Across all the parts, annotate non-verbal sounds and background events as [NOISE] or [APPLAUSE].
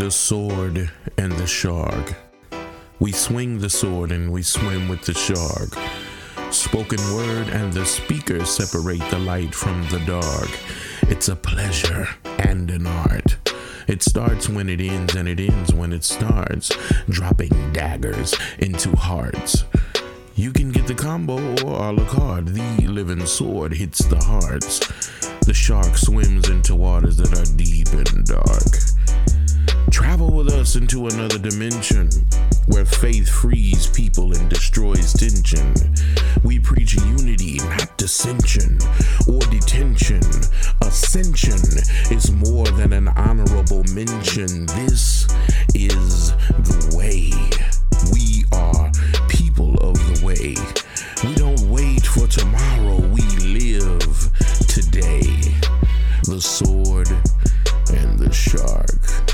The sword and the shark. We swing the sword and we swim with the shark. Spoken word and the speaker separate the light from the dark. It's a pleasure and an art. It starts when it ends and it ends when it starts, dropping daggers into hearts. You can get the combo or a la carte. The living sword hits the hearts. The shark swims into waters that are deep and dark. Travel with us into another dimension where faith frees people and destroys tension. We preach unity, not dissension or detention. Ascension is more than an honorable mention. This is the way. We are people of the way. We don't wait for tomorrow, we live today. The sword and the shark.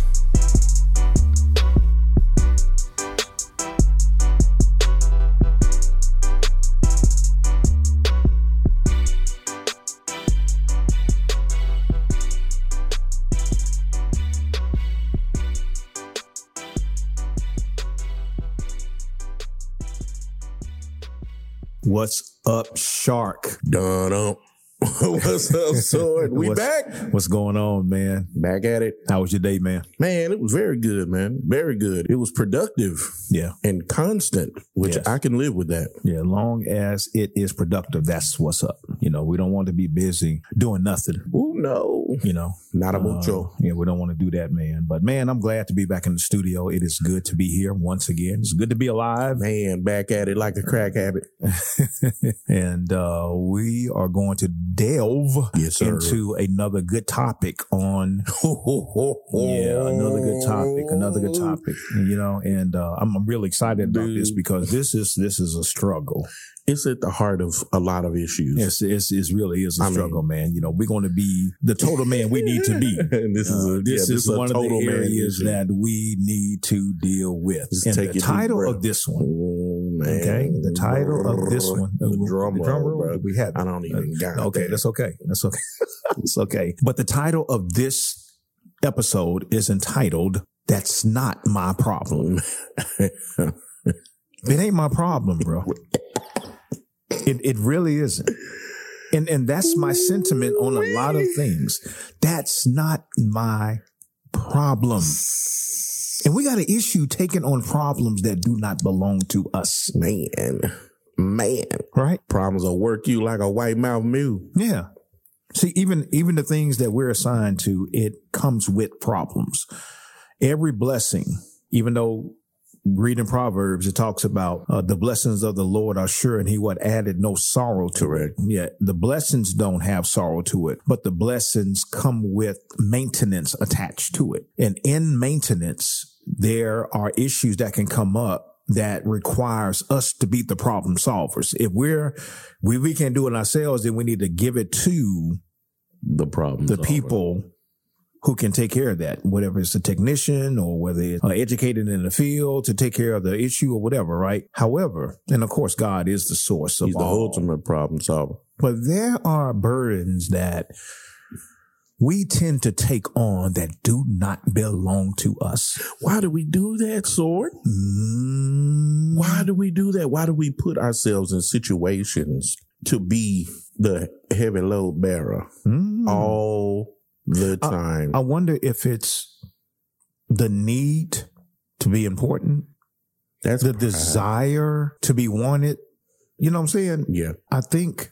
What's up, Shark? Dun up. [LAUGHS] What's up, sword? We What's- back. What's going on, man? Back at it. How was your day, man? Man, it was very good, man. Very good. It was productive Yeah. and constant, which Yes. I can live with that. Yeah. Long as it is productive, that's what's up. You know, we don't want to be busy doing nothing, Oh no. you know. Not a Uh, mucho. yeah, we don't want to do that, man. But man, I'm glad to be back in the studio. It is good to be here once again. It's good to be alive. Man, back at it like a crack habit. [LAUGHS] and uh, we are going to delve Yes, into another good topic on [LAUGHS] Yeah, another good topic, another good topic. You know, and uh, I'm, I'm really excited about this because this is this is a struggle. It's at the heart of a lot of issues. It's it's, it's really is a I mean- struggle, man. You know, we're going to be the total man we need to be. [LAUGHS] and this is Uh, a, this yeah, is a one of the areas issue. that we need to deal with. Just and the title of this one, Oh, man. okay, the title of this one, The drum, the roll, bro. we have. I don't even got Okay, that. that's okay. That's okay. [LAUGHS] that's okay. But the title of this episode is entitled "That's Not My Problem." [LAUGHS] It ain't my problem, bro. It it really isn't. And and that's my sentiment on a lot of things. That's not my problem. And we got an issue taking on problems that do not belong to us, man, man. right? Problems will work you like a white mouth mule. Yeah. See, even even the things that we're assigned to, it comes with problems. Every blessing, even though reading Proverbs, it talks about uh, the blessings of the Lord are sure, and He what added no sorrow to Correct. it. Yeah, the blessings don't have sorrow to it, but the blessings come with maintenance attached to it. And in maintenance, there are issues that can come up that requires us to be the problem solvers. If we're we we can't do it ourselves, then we need to give it to The problem. the people who can take care of that, whatever it's a technician or whether it's uh, educated in the field to take care of the issue or whatever, right? However, and of course, God is the source of He's the all. ultimate problem solver. But there are burdens that we tend to take on that do not belong to us. Why do we do that, Sword? Mm, Why do we do that? Why do we put ourselves in situations to be the heavy load bearer mm. all the time? I wonder if it's the need to be important, That's the pride. desire to be wanted. You know what I'm saying? Yeah, I think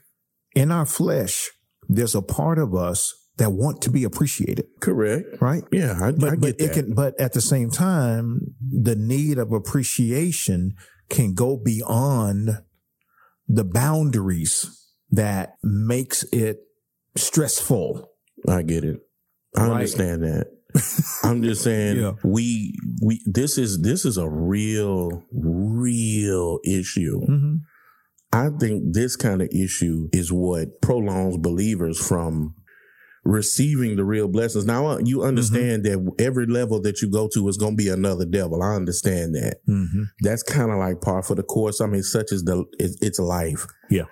in our flesh, there's a part of us that want to be appreciated, correct. right? Yeah, I, But I but get it that. can but at the same time, the need of appreciation can go beyond the boundaries that makes it stressful. I get it. I Right. understand that. [LAUGHS] I'm just saying Yeah. we we this is this is a real real issue. Mm-hmm. I think this kind of issue is what prolongs believers from receiving the real blessings. Now uh, you understand that every level that you go to is going to be another devil. I understand that. Mm-hmm. That's kind of like par for the course. I mean, such as the it, it's life. Yeah.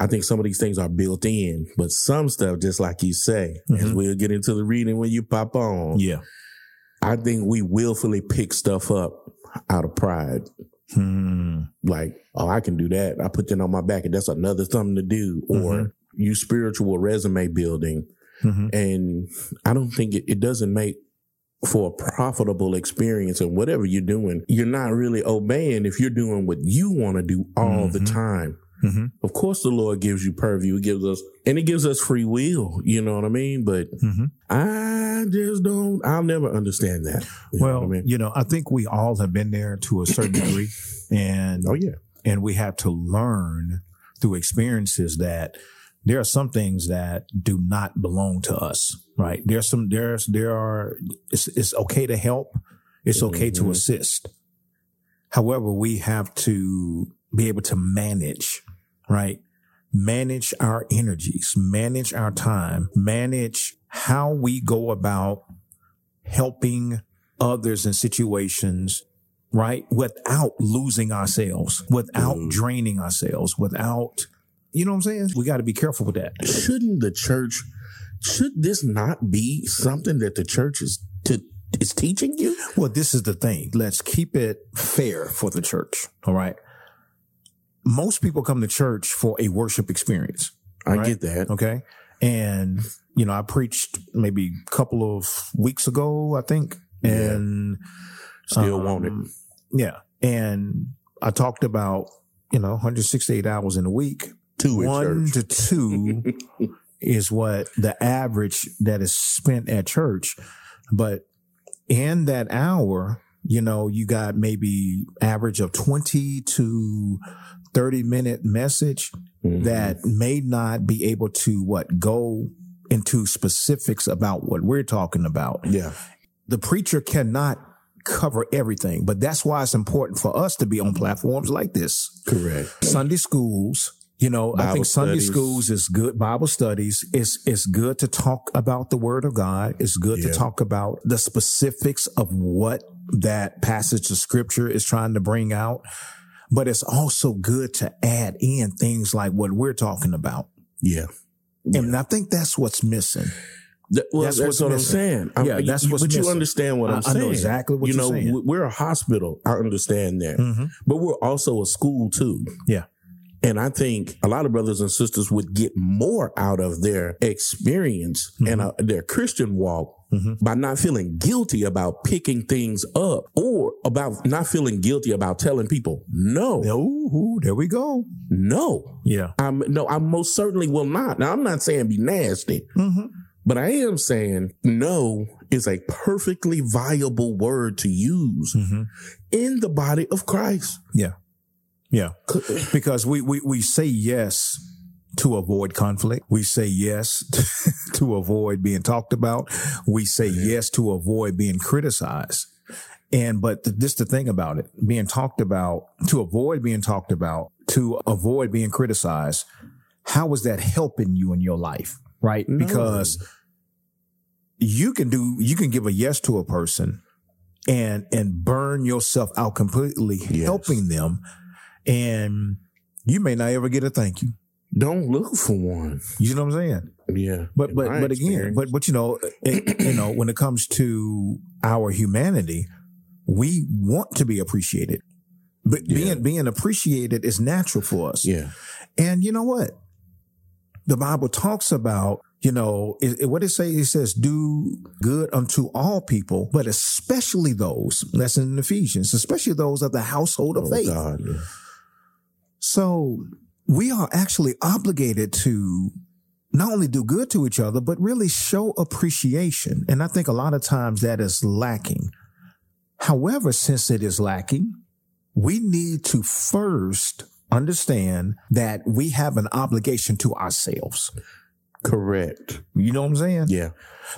I think some of these things are built in, but some stuff, just like you say, as Mhm. we'll get into the reading when you pop on, Yeah. I think we willfully pick stuff up out of pride. Hmm. Like, oh, I can do that. I put that on my back and that's another something to do. Or Mhm. you spiritual resume building. Mhm. And I don't think it, it doesn't make for a profitable experience and whatever you're doing, you're not really obeying if you're doing what you want to do all the Mhm. time. Mhm. Of course, the Lord gives you purview. He gives us, and He gives us free will. You know what I mean? But Mhm. I just don't. I'll never understand that. You Well, what I mean? you know, I think we all have been there to a certain degree, [CLEARS THROAT] and oh yeah, and we have to learn through experiences that there are some things that do not belong to us. Right? There's some there's there are it's it's okay to help. It's okay to Mhm. assist. However, we have to be able to manage, right? Manage our energies, manage our time, manage how we go about helping others in situations, right? Without losing ourselves, without Mhm. draining ourselves, without, you know what I'm saying? We got to be careful with that. shouldn't the church? Should this not be something that the church is to is teaching you? Well, this is the thing. Let's keep it fair for the church. All right. Most people come to church for a worship experience. I get that. Okay. And, you know, I preached maybe a couple of weeks ago, I think. Yeah. And Still want it. um, Yeah. And I talked about, you know, 168 hours in a week. A One to two [LAUGHS] is what the average that is spent at church. But in that hour, you know, you got maybe average of 20 to 30 minute message Mhm. that may not be able to what go into specifics about what we're talking about. yeah, The preacher cannot cover everything, but that's why it's important for us to be on platforms like this. correct. Sunday schools, you know, I think Sunday studies. schools is good. Bible studies is it's good to talk about the Word of God. It's good Yeah. to talk about the specifics of what that passage of Scripture is trying to bring out. But it's also good to add in things like what we're talking about. Yeah. And I think that's what's missing. Th- well, That's that's, what missing. I'm saying. I'm- Yeah, that's you- what's But you missing. understand what I- I'm I know saying. exactly what you you're know, saying. we're a hospital. I understand that, Mhm. but we're also a school too. Yeah. And I think a lot of brothers and sisters would get more out of their experience and uh, their Christian walk Mhm. by not feeling guilty about picking things up or about not feeling guilty about telling people, no, Oh, there we go. no. Yeah. I'm no, I most certainly will not. Now I'm not saying be nasty, hmm but I am saying no is a perfectly viable word to use hmm in the body of Christ. Yeah. Yeah. because we, we, we say yes to avoid conflict. We say yes [LAUGHS] to avoid being talked about. We say yes to avoid being criticized. And, but th- this the thing about it, being talked about, to avoid being talked about, to avoid being criticized. How is that helping you in your life? Right? No. Because you can do, you can give a yes to a person and, and burn yourself out completely Yes. helping them. And you may not ever get a thank you. Don't look for one. You know what I'm saying? Yeah. But but but again, but but you know, it, you know, when it comes to our humanity, we want to be appreciated. But Yeah. being being appreciated is natural for us. yeah. And you know what? The Bible talks about, you know, it, it- what it say? It says, do good unto all people, but especially those, that's in Ephesians, especially those of the household of Oh, faith. God. yeah. So we are actually obligated to not only do good to each other, but really show appreciation. And I think a lot of times that is lacking. However, since it is lacking, we need to first understand that we have an obligation to ourselves. Correct. You know what I'm saying? Yeah.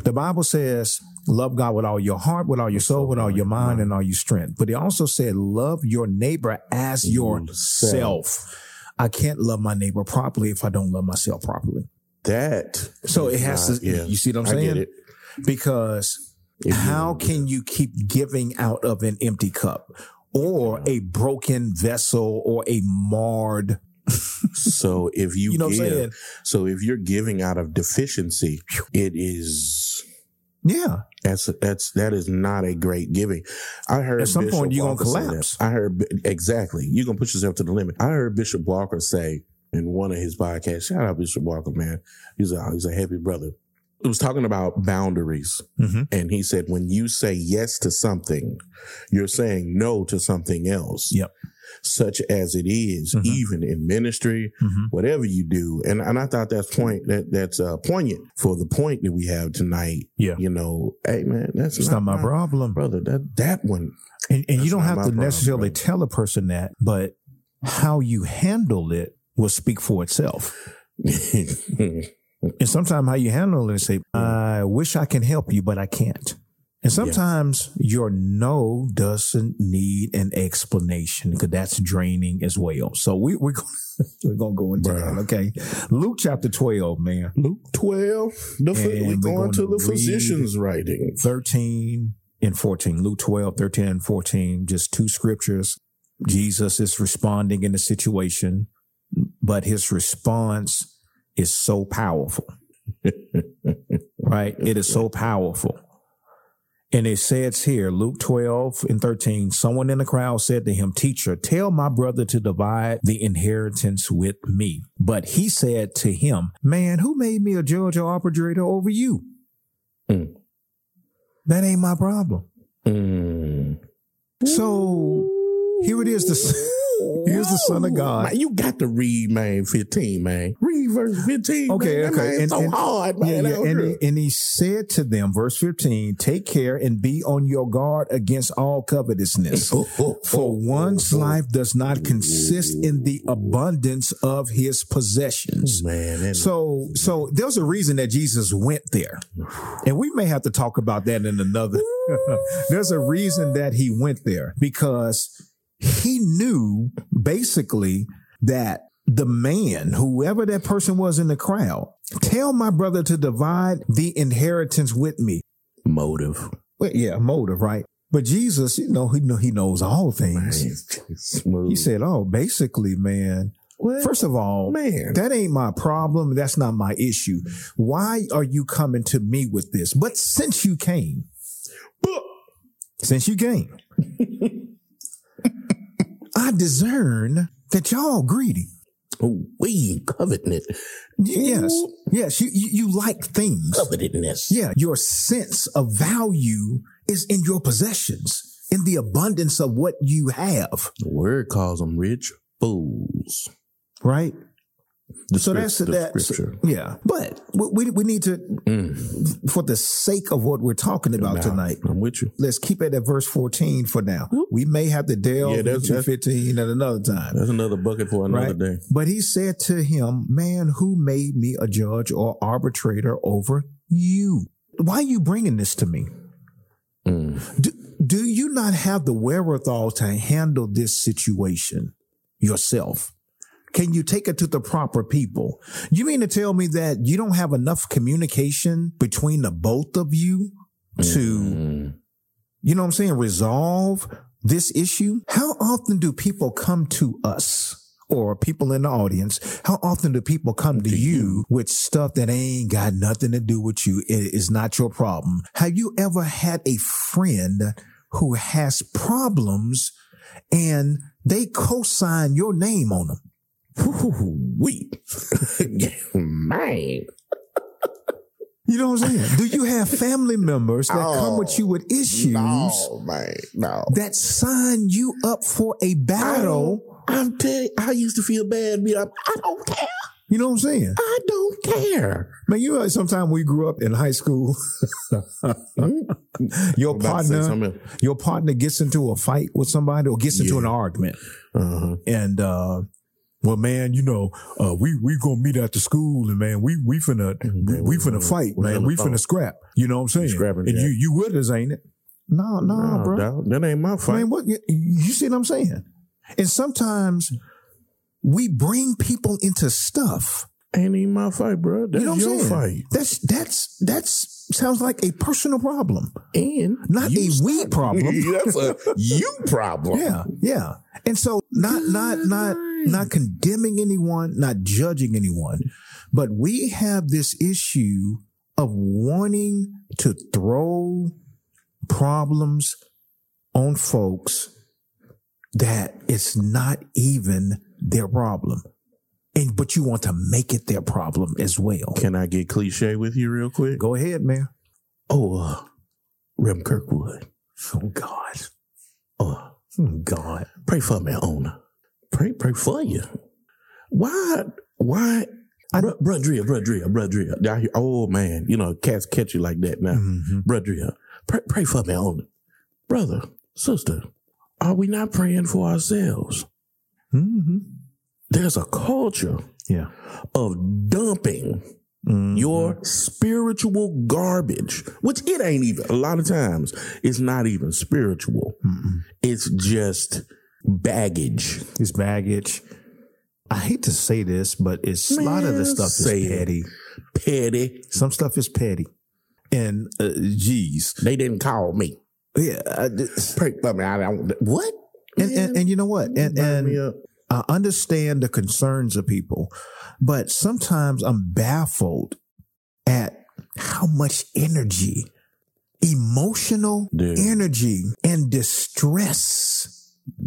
The Bible says, love God with all your heart, with all your soul, with all your mind, and all your strength. But it also said, love your neighbor as yourself. I can't love my neighbor properly if I don't love myself properly. That. So it has not- to, Yeah. you see what I'm saying? Because If how can you keep giving out of an empty cup or a broken vessel or a marred, [LAUGHS] So if you, you know what I'm give, saying? so if you're giving out of deficiency, it is Yeah. That's that's that is not a great giving. I heard At some Bishop point, you're say that. collapse. I heard exactly. You're gonna push yourself to the limit. I heard Bishop Walker say in one of his podcasts. Shout out Bishop Walker, man. He's a he's a heavy brother. It was talking about boundaries, Mhm. and he said when you say yes to something, you're saying no to something else. Yep. Such as it is, Mhm. even in ministry, Mhm. whatever you do, and and I thought that's point that that's uh, poignant for the point that we have tonight. Yeah. You know, hey man, that's It's not my problem. brother. That that one. And, and you don't have to problem, necessarily bro. tell a person that, but how you handle it will speak for itself. [LAUGHS] And sometimes how you handle it is say, I wish I can help you, but I can't. And sometimes your no doesn't need an explanation because that's draining as well. So we, we're going [LAUGHS] we're gonna go into Bruh. that. Okay. Luke chapter 12, man. Luke twelve. The ph- And we we're going going to to the physician's writing. 13 and 14. Luke 12, 13 and 14. Just two scriptures. Jesus is responding in the situation, but his response is so powerful. [LAUGHS] right? It is so powerful. And it says here, Luke 12 and 13, someone in the crowd said to him, Teacher, tell my brother to divide the inheritance with me. But he said to him, Man, who made me a judge or arbitrator over you? Mm. That ain't my problem. Mm. So here it is. The, [LAUGHS] here's the Son of God. Man, you got to read, man, 15, man. Read verse 15. Okay, man. Okay. man, And- so and- hard, man. Yeah, yeah. And, he, and he said to them, verse 15, take care and be on your guard against all covetousness. [LAUGHS] Oh, oh, For oh, one's life does not consist in the abundance of his possessions. man. So, so there's a reason that Jesus went there, [SIGHS] and we may have to talk about that in another. [LAUGHS] there's a reason that he went there because he knew basically that the man, whoever that person was in the crowd, tell my brother to divide the inheritance with me. motive. Well, yeah, motive, right? But Jesus, you know, he know he knows all things. smooth. He said, "Oh, basically, man. What? First of all, man. that ain't my problem. That's not my issue. Why are you coming to me with this? But since you came, since you came, I discern that y'all greedy. Oh, we coveting it. Yes, yes, you, you, you like things. Covetedness. Yeah, your sense of value is in your possessions, in the abundance of what you have, The word calls them rich fools. right? The So script- that's the that. scripture. Yeah, but we we, we need to, Mm. for the sake of what we're talking about Now, tonight, I'm with you. let's keep it at verse 14 for now. We may have to delve Yeah, that's- into that's- 15 at another time. That's another bucket for another Right. day. But he said to him, Man, who made me a judge or arbitrator over you? Why are you bringing this to me? Mm. Do, do you not have the wherewithal to handle this situation yourself? Can you take it to the proper people? You mean to tell me that you don't have enough communication between the both of you to Mm. you know what I'm saying, resolve this issue? How often do people come to us or people in the audience? How often do people come to you with stuff that ain't got nothing to do with you? It is not your problem. Have you ever had a friend who has problems and they co-sign your name on them? We, [LAUGHS] man. You know what I'm saying? do you have family members that come with you with issues No, man, no. that sign you up for a battle? I'm telling you, I used to feel bad. Be like, I don't care. You know what I'm saying? I don't care. Man, you know, sometimes we grew up in high school, your to say partner, your partner gets into a fight with somebody or gets into Yeah. an argument, Uh-huh. and uh, well, man, you know, uh, we we gonna meet at the school, and man, we we finna we, Man, we we finna fight, man, we finna scrap. You know what I'm saying? Scrapping, and yeah. you you with us, ain't it? No, no, No, bro. dog, that ain't my fight. Man, what you, you see what I'm saying? And sometimes we bring people into stuff ain't even my fight, bro. That's you know what your saying? fight. That's that's that's sounds like a personal problem, And not a we [LAUGHS] problem. That's a [LAUGHS] you problem. yeah, yeah. And so not not not not condemning anyone, not judging anyone, but we have this issue of wanting to throw problems on folks that it's not even their problem. And but you want to make it their problem as well. Can I get cliche with you real quick? Go ahead, man. Oh, uh, Rem Kirkwood. Oh God. Oh, Oh God. pray for me, owner. Pray, pray for you. Why, why? I- Br- Bruh Drea, bruh Drea, bruh Drea. Down here, oh man, you know, cats catch you like that now. Mhm. Bruh Drea, pray, pray for me, owner. Brother, sister, are we not praying for ourselves? Mhm. There's a culture Yeah. of dumping Mhm. your spiritual garbage, which it ain't even. A lot of times, it's not even spiritual. Mm-mm. It's just baggage. His baggage. I hate to say this, but it's a lot of the stuff is it. petty. Petty. Some stuff is petty. And uh, geez, They didn't call me. yeah. I, this- Pray for me. I don't. What? and, and and you know what? And and. I understand the concerns of people, but sometimes I'm baffled at how much energy, emotional Dude. energy, and distress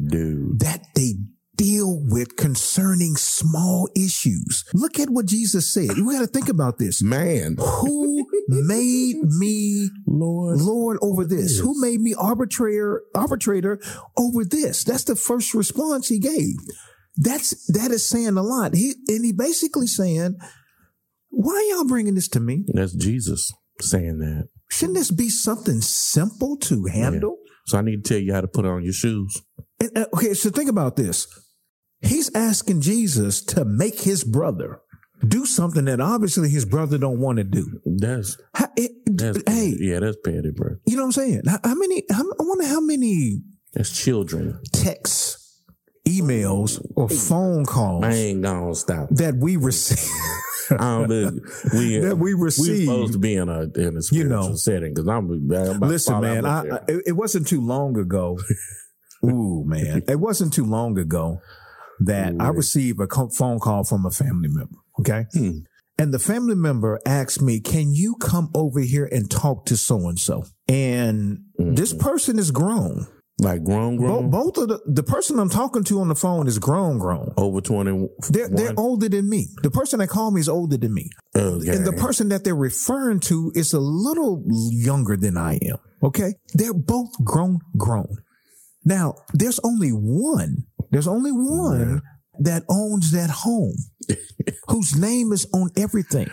dude. that they deal with concerning small issues. Look at what Jesus said. We got to think about this. Man, Who made me Lord. Lord over this? Yes. Who made me arbitrator arbitrator over this? That's the first response he gave. That's that is saying a lot. He and he basically saying, "Why y'all bringing this to me? That's Jesus saying that. Shouldn't this be something simple to handle?" So I need to tell you how to put on your shoes. And, uh, okay, so think about this. He's asking Jesus to make his brother do something that obviously his brother don't want to do. That's How- it- that's hey, yeah, that's petty, bro. you know what I'm saying? How, how many? How, I wonder how many That's children. texts, emails, or phone calls I ain't gonna stop. that we receive I don't know. We [LAUGHS] that we we supposed receive. to be in a in a spiritual You know. setting because I'm, I'm about Listen, man, I. I, it- it wasn't too long ago. Ooh, man, it wasn't too long ago that I received a phone call from a family member. Okay. Hmm. And the family member asked me, can you come over here and talk to so and so? And this person is grown. like grown, Bo- grown, both of the, the person I'm talking to on the phone is grown, grown. over twenty. They're, they're older than me. The person that called me is older than me. Okay. And the person that they're referring to is a little younger than I am. Okay. They're both grown, grown. Now, there's only one, there's only one that owns that home [LAUGHS] whose name is on everything.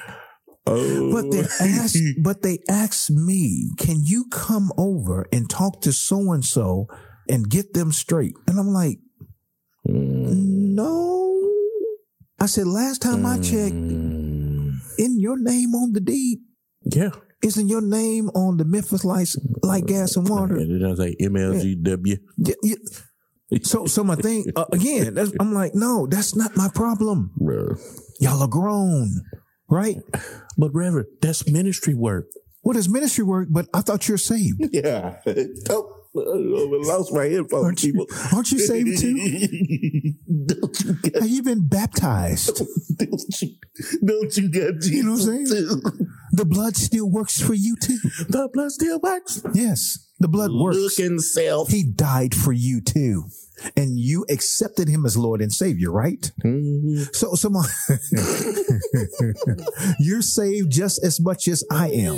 oh, But they ask, [LAUGHS] but they ask me, can you come over and talk to so and so and get them straight? And I'm like, Mm, no. I said, last time I checked, mm, in your name on the deed, yeah. Isn't your name on the Memphis Light, Light Gas and Water? It does say MLGW. Yeah, yeah. So, so my thing uh, again, that's, I'm like, no, that's not my problem. Y'all are grown, right? But Reverend, that's ministry work. What is ministry work? But I thought you're saved. [LAUGHS] Yeah. Oh, I lost my info, Aren't you, aren't you saved too? [LAUGHS] don't you Have you been baptized? [LAUGHS] don't you, don't you got Jesus You know what I'm saying? Too? The blood still works for you too. The blood still works. Yes, the blood works. Look and self. He died for you too. And you accepted him as Lord and Savior, right? Mhm. So, so my, [LAUGHS] you're saved just as much as I am.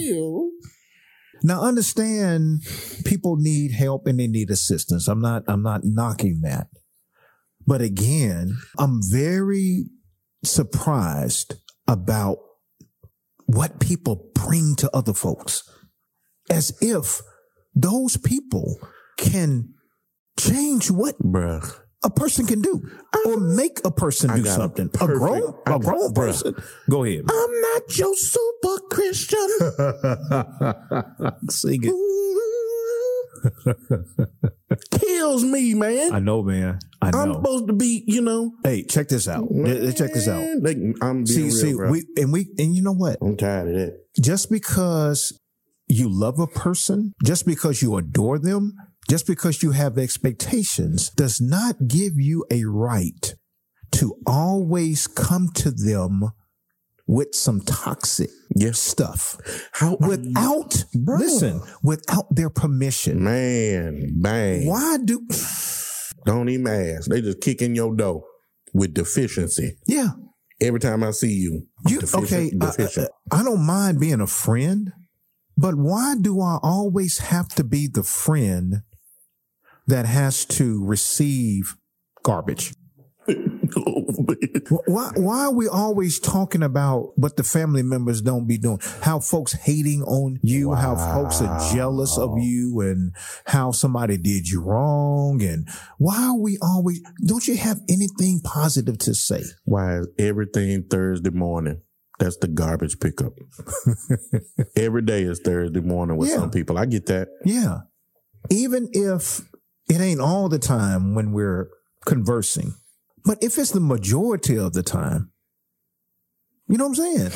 Now understand people need help and they need assistance. I'm not I'm not knocking that. But again, I'm very surprised about what people bring to other folks as if those people can change what Bruh. a person can do or uh-huh. make a person I do a something. A perfect- grown a grown person. Go ahead. I'm not your super Christian. [LAUGHS] Sing it. Kills me, man. I know, man. I know. I'm supposed to be, you know. Hey, check this out. Let's check this out. Like, I'm being See, real, see, bro. we and we and you know what? I'm tired of that. Just because you love a person, just because you adore them, just because you have expectations, does not give you a right to always come to them with some toxic Yes. stuff How without, Bro. listen, without their permission. man, bang. Why do, Don't even ask. They just kicking your door with deficiency. yeah. Every time I see you, You, deficient, okay. Uh, uh, I- I, I don't mind being a friend, but why do I always have to be the friend that has to receive garbage? Wh- [LAUGHS] Why, why are we always talking about what the family members don't be doing? How folks hating on you, how folks are jealous of you and how somebody did you wrong. And why are we always, don't you have anything positive to say? Why is everything Thursday morning? That's the garbage pickup. [LAUGHS] Every day is Thursday morning with Yeah. some people. I get that. Yeah. Even if it ain't all the time when we're conversing, but if it's the majority of the time, you know what I'm saying?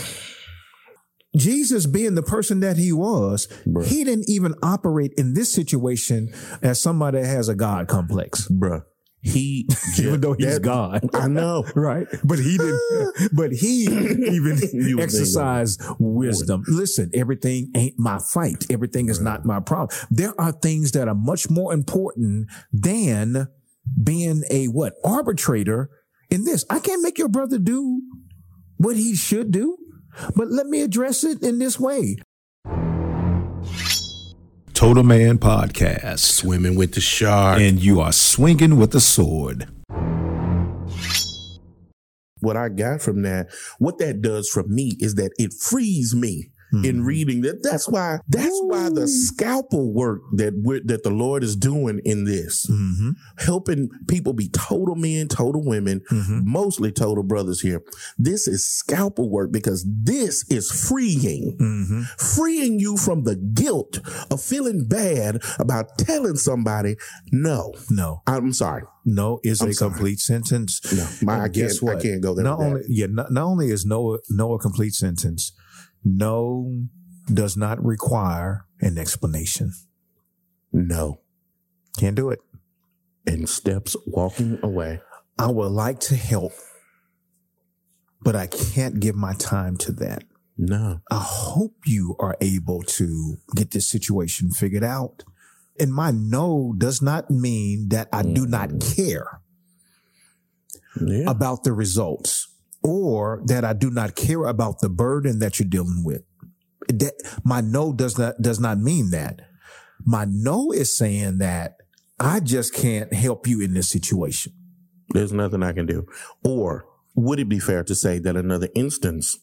Jesus being the person that he was, Bruh. he didn't even operate in this situation as somebody that has a God complex. Bruh. He [LAUGHS] Even though he's that- God. I know. [LAUGHS] Right. But he didn't, [LAUGHS] but he even exercised wisdom. Listen, everything ain't my fight. Everything is not my problem. There are things that are much more important than being a what arbitrator in this. I can't make your brother do what he should do, but let me address it in this way. Total Man Podcast. Swimming with the shark. And you are swinging with the sword. what I got from that, what that does for me is that it frees me Hmm. in reading that. That's why, that's why the scalpel work that we're, that the Lord is doing in this, Mm-hmm. helping people be total men, total women, Mm-hmm. mostly total brothers here. This is scalpel work because this is freeing, Mm-hmm. freeing you from the guilt of feeling bad about telling somebody, no, No, I'm sorry. no is I'm a sorry. complete sentence. No, my, I guess can't, I can't go there. Not with that. only, yeah, not, not only is no, no a complete sentence, no does not require an explanation. no. Can't do it. and steps walking away. I would like to help, but I can't give my time to that. No. I hope you are able to get this situation figured out. And my no does not mean that I do not mm. care Yeah. about the results or that I do not care about the burden that you're dealing with. That my no does not does not mean that. My no is saying that I just can't help you in this situation. There's nothing I can do. Or would it be fair to say that another instance,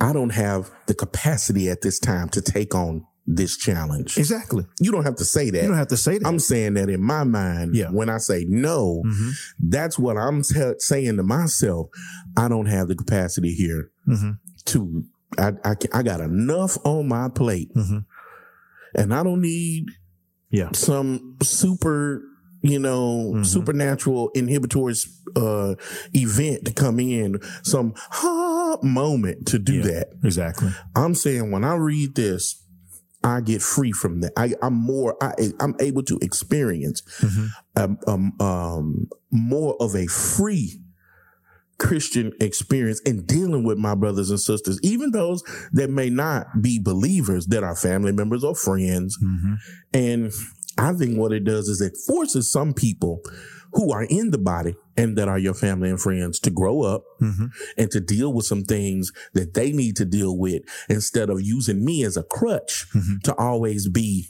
I don't have the capacity at this time to take on this challenge? Exactly. You don't have to say that. You don't have to say that. I'm saying that in my mind, Yeah. when I say no, Mhm. that's what I'm te- saying to myself. I don't have the capacity here Mhm. to, I, I, I got enough on my plate Mhm. and I don't need Yeah. some super, you know, Mhm. supernatural inhibitory uh, event to come in, some ha moment to do Yeah. that. Exactly. I'm saying when I read this, I get free from that. I, I'm more, I, I'm able to experience Mhm. um, um, um, more of a free Christian experience in dealing with my brothers and sisters, even those that may not be believers, that are family members or friends. Mhm. And I think what it does is it forces some people who are in the body and that are your family and friends to grow up Mhm. and to deal with some things that they need to deal with instead of using me as a crutch Mhm. to always be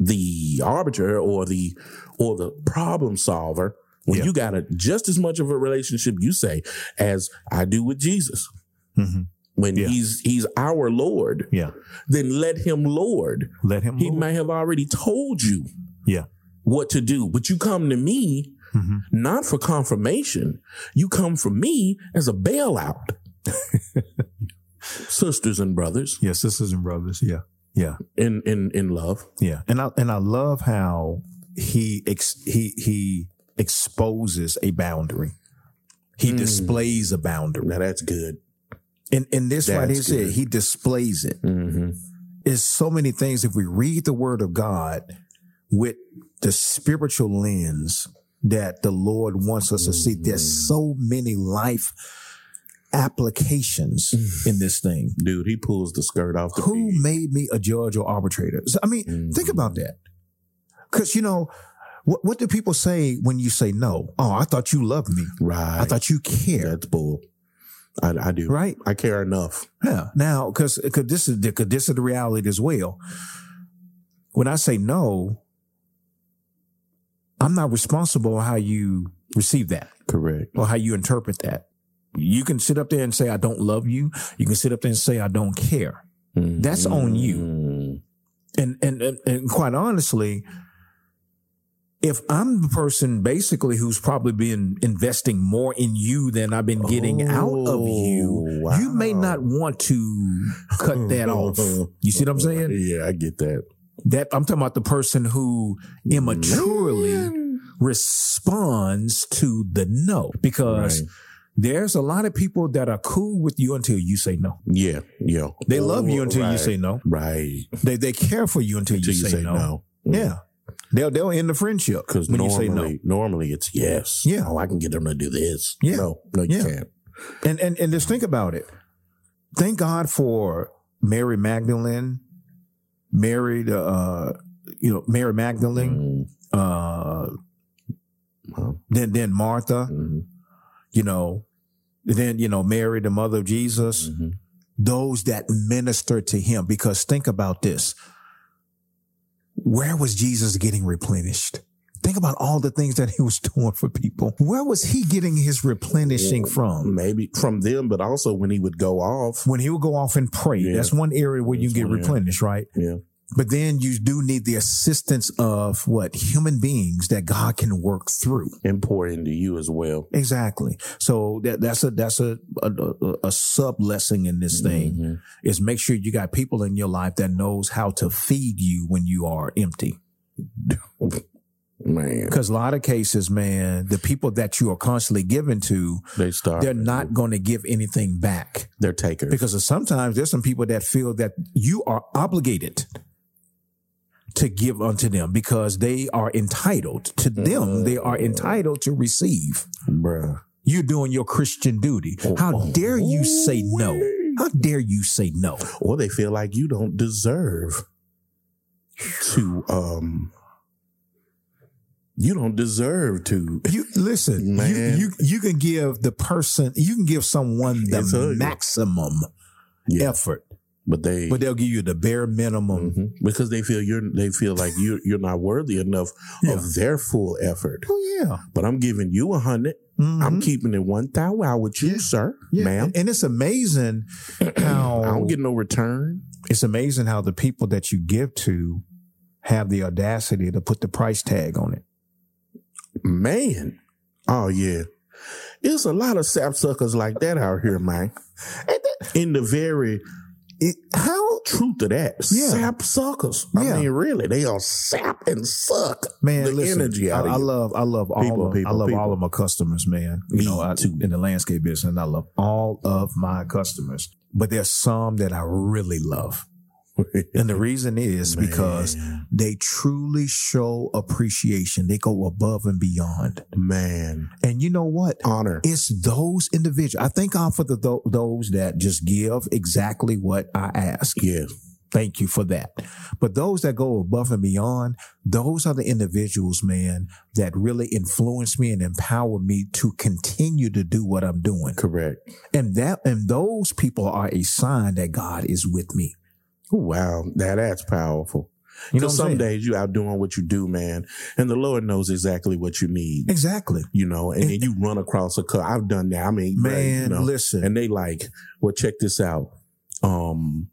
the arbiter or the or the problem solver when Yeah. you got a just as much of a relationship you say as I do with Jesus Mhm. when Yeah. he's he's our lord Yeah. then let him lord Let him. he Lord. may have already told you Yeah. what to do but you come to me Mhm. not for confirmation you come for me as a bailout [LAUGHS] sisters and brothers Yeah. Sisters and brothers. Yeah. Yeah. in in in love Yeah. And I and I love how he ex, he he exposes a boundary. He Mm. displays a boundary. now that's good And and this right here said he displays it. mm-hmm. There's so many things if we read the word of God with the spiritual lens that the Lord wants us to see. There's Mm. so many life applications in this thing. Dude, he pulls the skirt off the Who pig. made me a judge or arbitrator? So, I mean, think Mhm. about that. Because, you know, what, what do people say when you say no? Oh, I thought you loved me. Right. I thought you cared. that's bull. I, I do. Right? I care enough. Yeah. Now, because this is the, cause this is the reality as well. When I say no, I'm not responsible how you receive that Correct. or how you interpret that. You can sit up there and say I don't love you. You can sit up there and say I don't care. That's on you. Mm. And and and, and quite honestly, if I'm the person basically who's probably been investing more in you than I've been getting out of you, Oh, you may not want to cut that [LAUGHS] off. You see what I'm saying? Yeah, I get that. That I'm talking about the person who immaturely Man. Responds to the no because Right. there's a lot of people that are cool with you until you say no. Yeah, yeah. They love you until you say no. Right. They they care for you until, Until you, say, no. Yeah. They'll they'll end the friendship Because when normally, you say no. normally it's yes. Yeah. Oh, I can get them to do this. Yeah. No, no, you Yeah. can't. And and and just think about it. Thank God for Mary Magdalene, Mary the uh you know Mary Magdalene, Mm. uh Well, then then Martha, mhm, you know, then you know Mary the mother of Jesus, mhm. those that minister to him because think about this. Where was Jesus getting replenished? Think about all the things that he was [LAUGHS] doing for people. Where was he getting his replenishing from? Maybe from them, but also when he would go off. when he would go off and pray. Yeah. That's one area where you get one area. replenished, right? Yeah. But then you do need the assistance of what human beings that God can work through. And pour into you as well. Exactly. So that that's a that's a a, a, sub lesson in this thing Mhm. is make sure you got people in your life that knows how to feed you when you are empty. Man, Because a lot of cases, man, the people that you are constantly giving to, they start. they're not going to give anything back. They're takers. Because sometimes there's some people that feel that you are obligated to give unto them because they are entitled to them. They are entitled to receive. bruh. You're doing your Christian duty. How dare you say no? How dare you say no? Or they feel like you don't deserve to. um You don't deserve to. You listen. You, Man. you you can give the person. You can give someone the maximum Yeah, effort, but they. but they'll give you the bare minimum. Mhm. Because they feel you're, they feel like you're, you're not worthy enough Yeah. of their full effort. Oh yeah. But I'm giving you a 100 I'm Mhm. keeping it one thousand out with you, Yeah. sir, Yeah. ma'am. And it's amazing [CLEARS THROAT] how I don't get no return. it's amazing how the people that you give to have the audacity to put the price tag on it. Man. Oh yeah. There's a lot of sapsuckers like that out here, man. In the very It, how true to that. Yeah. Sapsuckers. Yeah. I mean, really, they are sap and suck man, the listen, energy out I of you. love, I love all, People, of, people, I love people. all of my customers, man. You Me know, I, too. in the landscape business, I love all of my customers. But there's some that I really love, and the reason is because they truly show appreciation. They go above and beyond. Man. And you know what? Honor. It's those individuals. I thank God for the tho- those that just give exactly what I ask. Yeah. Thank you for that. But those that go above and beyond, those are the individuals, man, that really influence me and empower me to continue to do what I'm doing. Correct. And that and those people are a sign that God is with me. Wow. Now that's powerful. You know Because what I'm some saying? days you out doing what you do, man, and the Lord knows exactly what you need. Exactly. You know, and then you run across a car. I've done that. I mean, Man, you know, listen. and they like, well, check this out. Um,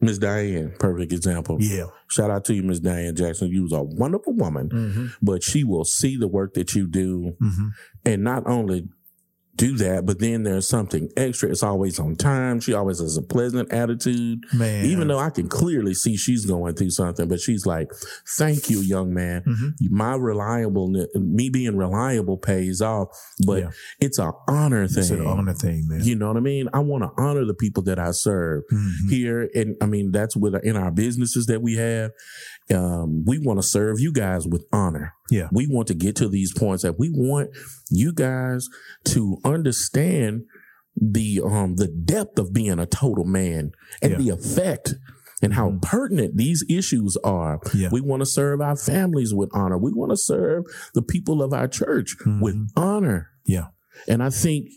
Miss Diane, perfect example. yeah. Shout out to you, Miss Diane Jackson. You was a wonderful woman, Mm-hmm. but she will see the work that you do Mm-hmm. and not only do that, but then there's something extra. It's always on time. She always has a pleasant attitude. Man. Even though I can clearly see she's going through something, but she's like, thank you, young man. Mhm. My reliable, me being reliable pays off, but Yeah. it's an honor thing. it's an honor thing, man. You know what I mean? I want to honor the people that I serve Mhm. here. And I mean, that's with in our businesses that we have. Um, we want to serve you guys with honor. Yeah. We want to get to these points that we want you guys to understand the um the depth of being a total man and Yeah. the effect and how Mhm. pertinent these issues are. Yeah. We want to serve our families with honor. We want to serve the people of our church with Mhm. honor. Yeah. And I think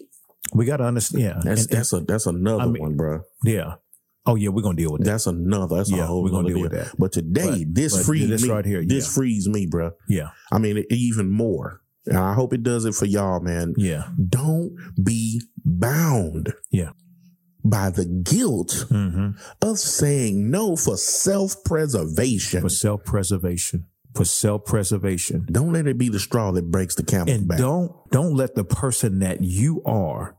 We got to understand. Yeah. that's And- that's a that's another I mean- one, bro. yeah. Oh, yeah. We're going to deal with that. That's another. That's a whole we're gonna nother deal with that. But today, But- this but frees this me. right here, This yeah. frees me, bro. Yeah. I mean, even more. And I hope it does it for y'all, man. Yeah. Don't be bound. Yeah. By the guilt hmm of saying no for self preservation. For self preservation. For self preservation. Don't let it be the straw that breaks the camel's And back. don't don't let the person that you are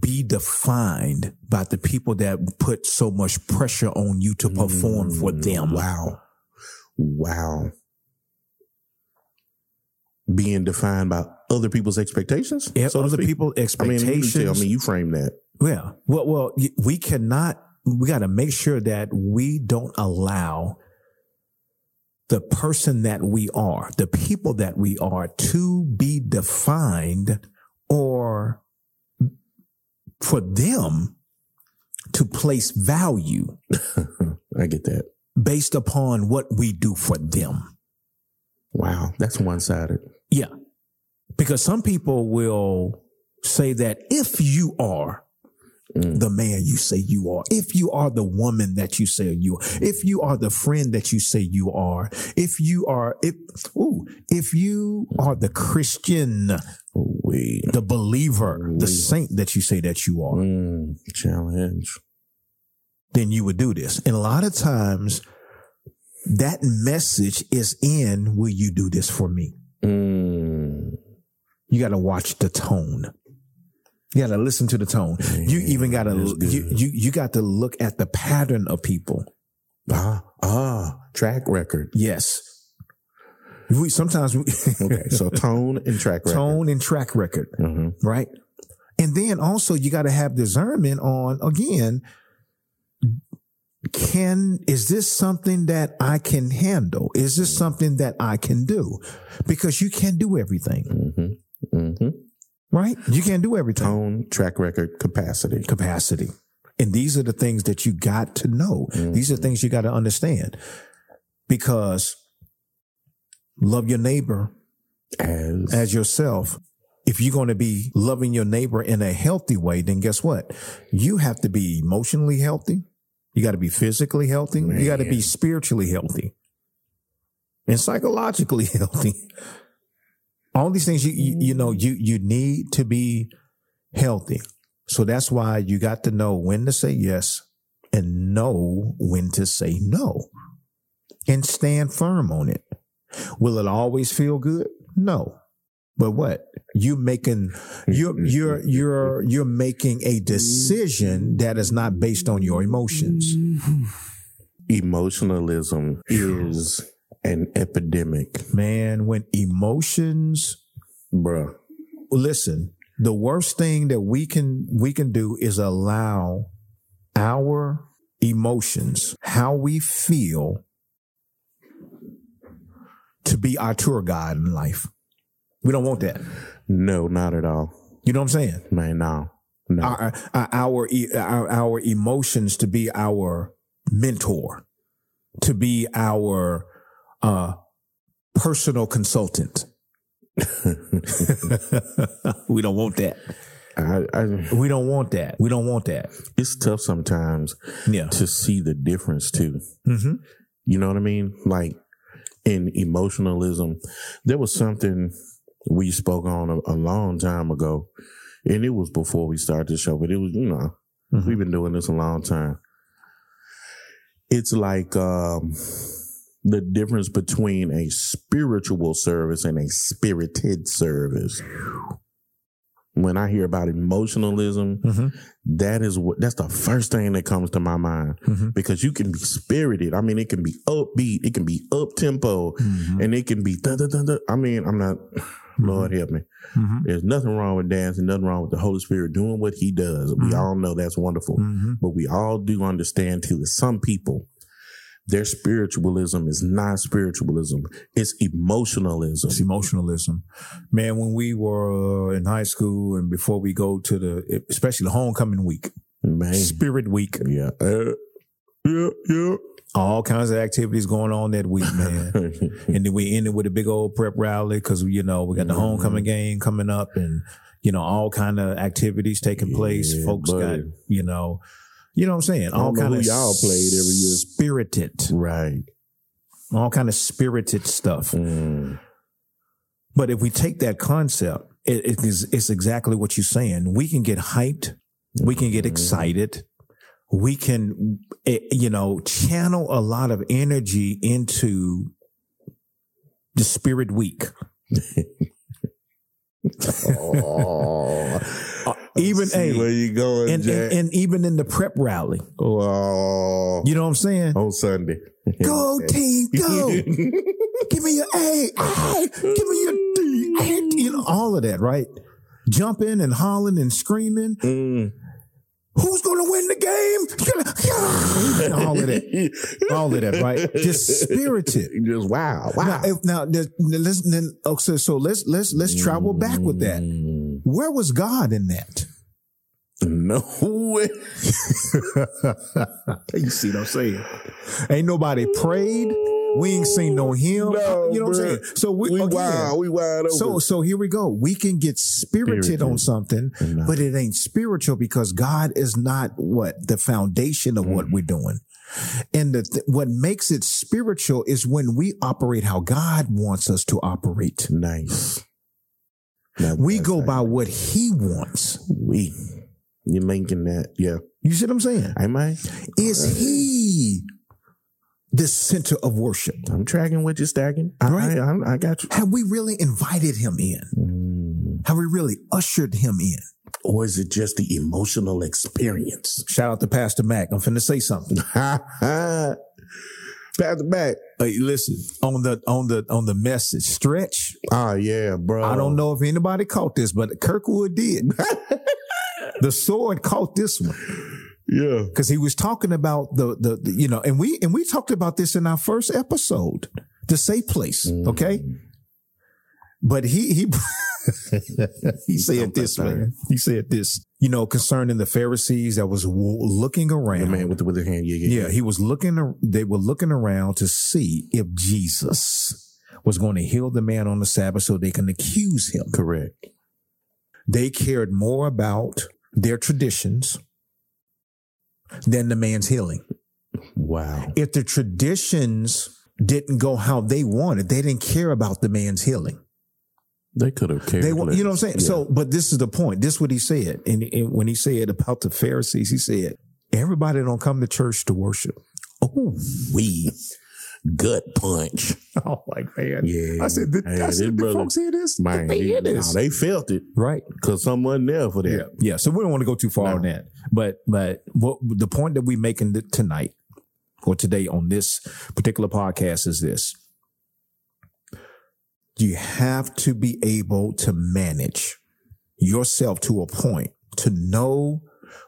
be defined by the people that put so much pressure on you to perform for Mm, them. Wow. Wow. Being defined by other people's expectations? Yeah, so other people's I mean, expectations. you tell me you frame that. Yeah. Well, well, we cannot, we got to make sure that we don't allow the person that we are, the people that we are to be defined or for them to place value [LAUGHS] I get that. based upon what we do for them. Wow. That's one sided. Yeah. Because some people will say that if you are Mm. the man you say you are, if you are the woman that you say you are, if you are the friend that you say you are, if you are, if, ooh, if you are the Christian, We the believer, the saint that you say that you are, mm, challenge. then you would do this. And a lot of times that message is in, will you do this for me? Mm. You got to watch the tone. You got to listen to the tone. You even got to you, you you got to look at the pattern of people. Ah, ah, track record. Yes. We sometimes we [LAUGHS] Okay, so tone and track record. tone and track record, Mhm. right? And then also you got to have discernment on again. Can is this something that I can handle? Is this something that I can do? Because you can't do everything, Mhm. Mhm. right? You can't do everything. Tone, track record, capacity. capacity. And these are the things that you got to know. Mm-hmm. These are things you got to understand because love your neighbor As, as yourself. If you're going to be loving your neighbor in a healthy way, then guess what? You have to be emotionally healthy. You got to be physically healthy. You got to be spiritually healthy and psychologically [LAUGHS] healthy. All these things you, you, you know, you, you need to be healthy. So that's why you got to know when to say yes and know when to say no and stand firm on it. Will it always feel good? No. But what? You making you're mm-hmm. you're you're you're making a decision that is not based on your emotions. emotionalism is an epidemic, Man, when emotions bruh. listen, the worst thing that we can we can do is allow our emotions, how we feel to be our tour guide in life. We don't want that. No, not at all. You know what I'm saying? Man, no. No. Our our our, our, emotions to be our mentor, to be our uh personal consultant. [LAUGHS] we don't want that. I, I, We don't want that. We don't want that. it's tough sometimes Yeah. to see the difference too. hmm You know what I mean? Like in emotionalism, there was something we spoke on a, a long time ago, and it was before we started the show, but it was, you know, Mhm. we've been doing this a long time. It's like um, the difference between a spiritual service and a spirited service. When I hear about emotionalism, hmm that is what that's the first thing that comes to my mind Mhm. because you can be spirited. I mean, it can be upbeat, it can be up tempo, hmm and it can be. Dun, dun, dun. I mean, I'm not. Lord help me. hmm There's nothing wrong with dancing, nothing wrong with the Holy Spirit doing what He does. We Mhm. all know that's wonderful, but we all do understand too that some people Their spiritualism is not spiritualism. It's emotionalism. It's emotionalism. Man, when we were in high school and before we go to the, especially the homecoming week, Man. spirit week, Yeah. Uh, yeah, yeah. all kinds of activities going on that week, man. [LAUGHS] and then we ended with a big old prep rally because, you know, we got the homecoming game coming up and, you know, all kind of activities taking place. Yeah, Folks got, you know, you know what I'm saying? All kind of y'all played every year. Spirited, right. all kind of spirited stuff. Mm. But if we take that concept, it, it is it's exactly what you're saying. We can get hyped, we can get excited, we can eh, you know channel a lot of energy into the spirit week. [LAUGHS] Oh. [LAUGHS] Even See hey, where you going, and, Jack? and and even in the prep rally, oh, you know what I'm saying? on Sunday. Go [LAUGHS] team, go! [LAUGHS] give me your A, A, give me your D, A, you know all of that, right? Jumping and hollering and screaming. Mm. who's going to win the game? all of that, [LAUGHS] all of that, right? Just spirited. Just wow, wow. Now, if, now, then- then let's then okay, so let's let's let's travel back with that. Mm. Where was God in that? No way. [LAUGHS] you see what I'm saying? Ain't nobody prayed. We ain't seen no hymn. No, you know what I'm saying? So we, We again, wild. We wide open. So so here we go. We can get spirited on something, No. but it ain't spiritual because God is not what the foundation of Mm. what we're doing. And the th- what makes it spiritual is when we operate how God wants us to operate. nice. We go right. by what He wants. we. You're linking that, yeah. You see what I'm saying? Am I? Is He the center of worship? I'm tracking what you're stacking. I, Right. I, I, I got you. Have we really invited Him in? Mm. Have we really ushered Him in? Or is it just the emotional experience? Shout out to Pastor Mac. I'm finna say something. [LAUGHS] Pass it back. Hey, listen on the on the on the message stretch. Oh yeah, bro. I don't know if anybody caught this, but Kirkwood did. [LAUGHS] the sword caught this one Yeah. because he was talking about the, the the you know, and we and we talked about this in our first episode, the safe place. Mm. Okay, but he he [LAUGHS] he said this man. He said this, you know, concerning the Pharisees that was looking around. The man with the with the hand. Yeah, yeah. Yeah, he was looking. They were looking around to see if Jesus was going to heal the man on the Sabbath, so they can accuse him. Correct. They cared more about their traditions than the man's healing. Wow. If the traditions didn't go how they wanted, they didn't care about the man's healing. They could have cared. They, you know what I'm saying? less. So, but this is the point. This is what he said, and, and when he said about the Pharisees, he said, "Everybody don't come to church to worship." oh, we gut punch. [LAUGHS] Oh, like man, Yeah. I said, "Did, Hey, I said, did brother- folks hear this? Man, they hear this? they felt it right? because someone there for that. Yeah, yeah. So we don't want to go too far No. on that, but but what the point that we're making tonight or today on this particular podcast is this: you have to be able to manage yourself to a point to know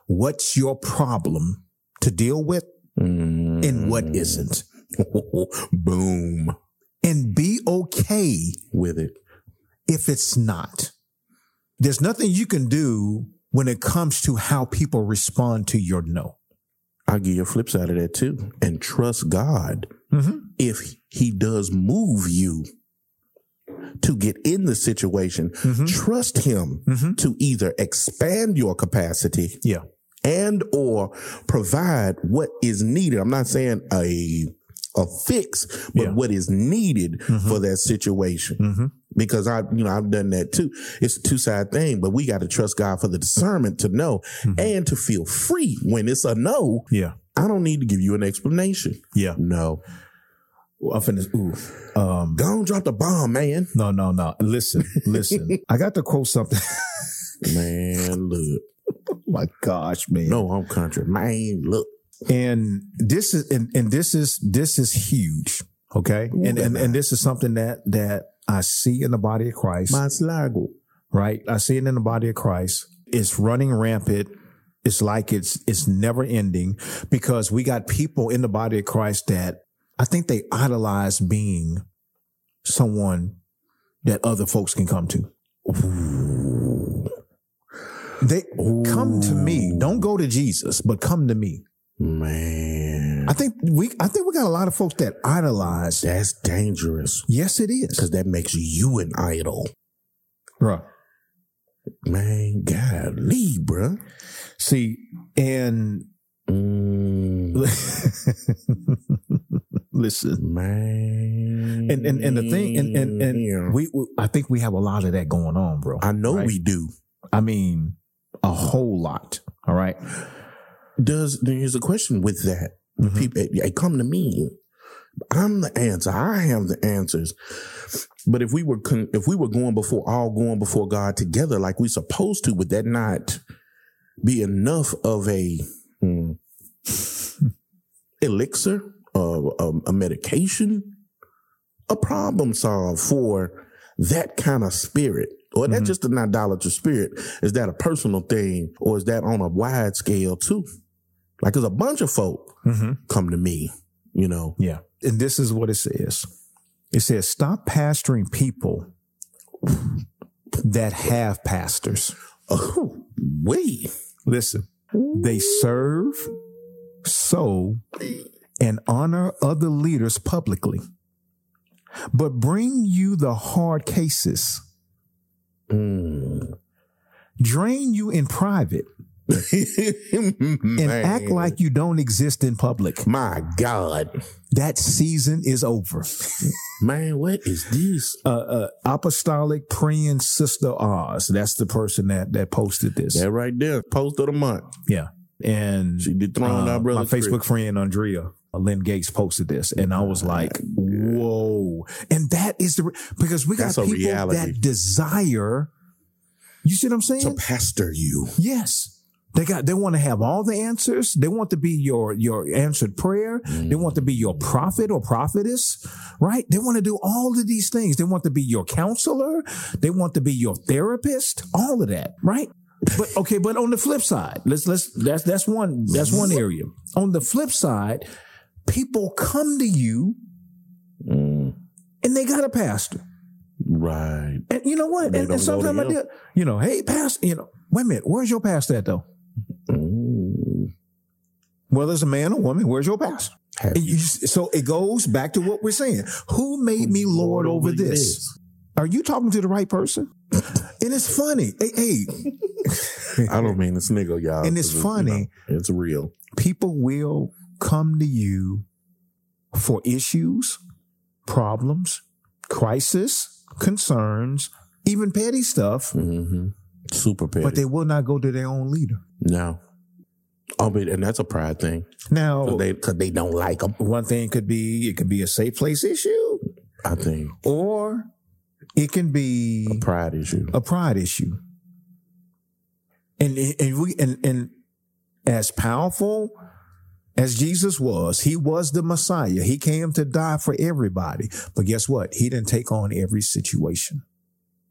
what's your problem to deal with Mm. and what isn't, [LAUGHS] Boom and be okay with it. if it's not. There's nothing you can do when it comes to how people respond to your no. I'll give you a flip side of that too. And trust God Mm-hmm. if He does move you to get in the situation. Mhm. Trust Him Mm-hmm. to either expand your capacity Yeah. and or provide what is needed. I'm not saying a a fix, but Yeah. what is needed Mhm. for that situation. Mm-hmm. Because I, you know, I've done that too. It's a two side thing, but we got to trust God for the discernment to know Mhm. and to feel free when it's a no. Yeah. I don't need to give you an explanation. Yeah. No, I'm finna, ooh. Um, don't drop the bomb, man. no, no, no. Listen, listen. [LAUGHS] I got to quote something. [LAUGHS] Man, look. oh my gosh, man. No, I'm country. Man, look. And this is, and, and this is, this is huge. Okay. And, and, and this is something that, that I see in the body of Christ. My slago. right? I see it in the body of Christ. It's running rampant. It's like it's it's never ending because we got people in the body of Christ that I think they idolize being someone that other folks can come to. They come to me. Don't go to Jesus, but come to me. Man, I think we I think we got a lot of folks that idolize. that's dangerous Yes, it is. because that makes you an idol. Bruh. Man, golly, bruh. See, and Mm, [LAUGHS] listen, man. and, and and the thing, and and, and we, we, I think we have a lot of that going on, bro. I know Right? we do. I mean, a whole lot. All right. Does there's a question with that? Mhm. People, they come to me. I'm the answer. I have the answers. But if we were con- if we were going before all going before God together like we supposed to, would that not be enough of a hmm, elixir, of a, a medication, a problem solve for that kind of spirit? Or is that Mhm. just an idolatrous spirit? Is that a personal thing, or is that on a wide scale too? Like, there's a bunch of folk Mm-hmm. come to me, you know. Yeah. And this is what it says. It says, stop pastoring people that have pastors. Oh, wait. Listen, they serve, sow, and honor other leaders publicly, but bring you the hard cases, Mm. drain you in private, and act [LAUGHS] like you don't exist in public. my God, That season is over. man, what is this? uh, uh, apostolic praying sister Oz. That's the person that that posted this. That right there, post of the month. Yeah, and She dethroned uh, our brother. my Facebook friend Andrea uh, Lynn Gates posted this, and I was like, "Whoa!" And that is the because we got people reality. that desire. You see what I'm saying? to pastor you. yes. They got they want to have all the answers. They want to be your your answered prayer. They want to be your prophet or prophetess, right? They want to do all of these things. They want to be your counselor. They want to be your therapist. All of that, right? But okay, but on the flip side, let's let's that's that's one that's one area. On the flip side, people come to you Mm, and they got a pastor. right. And you know what? They And, and sometimes I did, you know, hey, pastor, you know, wait a minute, where's your pastor at though? Mm. Whether it's a man or woman, where's your pastor? You so it goes back to what we're saying. Who made me Lord over this? Are you talking to the right person? [LAUGHS] and it's funny. Hey, hey, [LAUGHS] I don't mean to sniggle, y'all. And it's funny. you know, it's real. people will come to you for issues, problems, crisis, concerns, even petty stuff, hmm Super petty. but they will not go to their own leader. no. Oh, but and that's a pride thing. Now, Cause they, cause they don't like them. one thing could be it could be a safe place issue, I think or it can be a pride issue. a pride issue. And and we and and as powerful as Jesus was, he was the Messiah. He came to die for everybody. But guess what? He didn't take on every situation.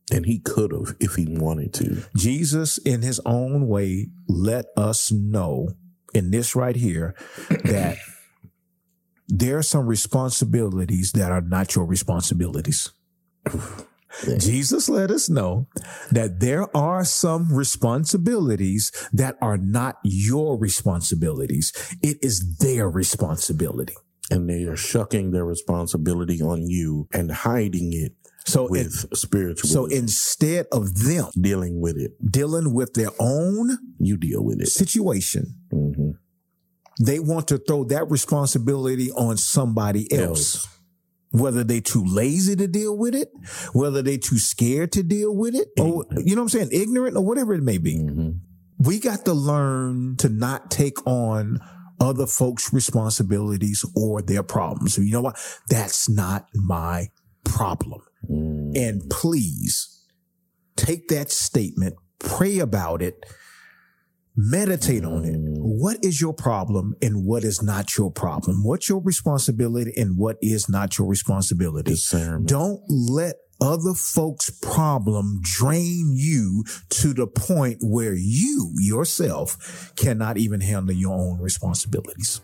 And he could have if he wanted to. Jesus, in his own way, let us know in this right here that there are some responsibilities that are not your responsibilities. Jesus let us know that there are some responsibilities that are not your responsibilities. It is their responsibility. And they are shucking their responsibility on you and hiding it So, with spiritual. so instead of them dealing with it, dealing with their own you deal with it. situation, hmm they want to throw that responsibility on somebody else. Whether they too lazy to deal with it, whether they too scared to deal with it, or you know what I'm saying, ignorant or whatever it may be. hmm We got to learn to not take on other folks' responsibilities or their problems. You know what? That's not my problem. mm And please take that statement, pray about it, meditate on it. What is your problem and what is not your problem? What's your responsibility and what is not your responsibility? Discernment. Don't let other folks' problem drain you to the point where you yourself cannot even handle your own responsibilities.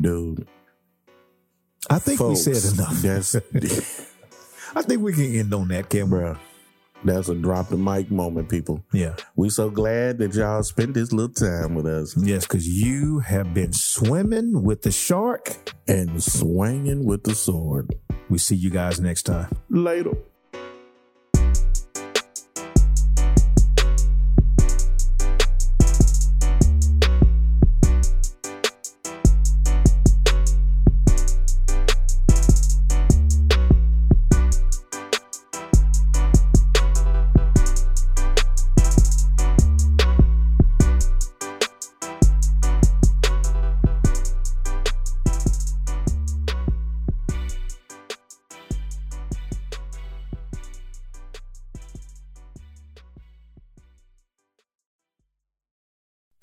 Dude, I think Folks, we said enough. That's, [LAUGHS] I think we can end on that, Kim. bruh, that's a drop the mic moment, people. Yeah. We so glad that y'all spent this little time with us Yes, because you have been swimming with the shark. and swinging with the sword. We see you guys next time. Later.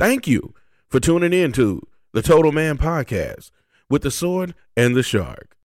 Thank you for tuning in to the Total Man Podcast with the Sword and the Shark.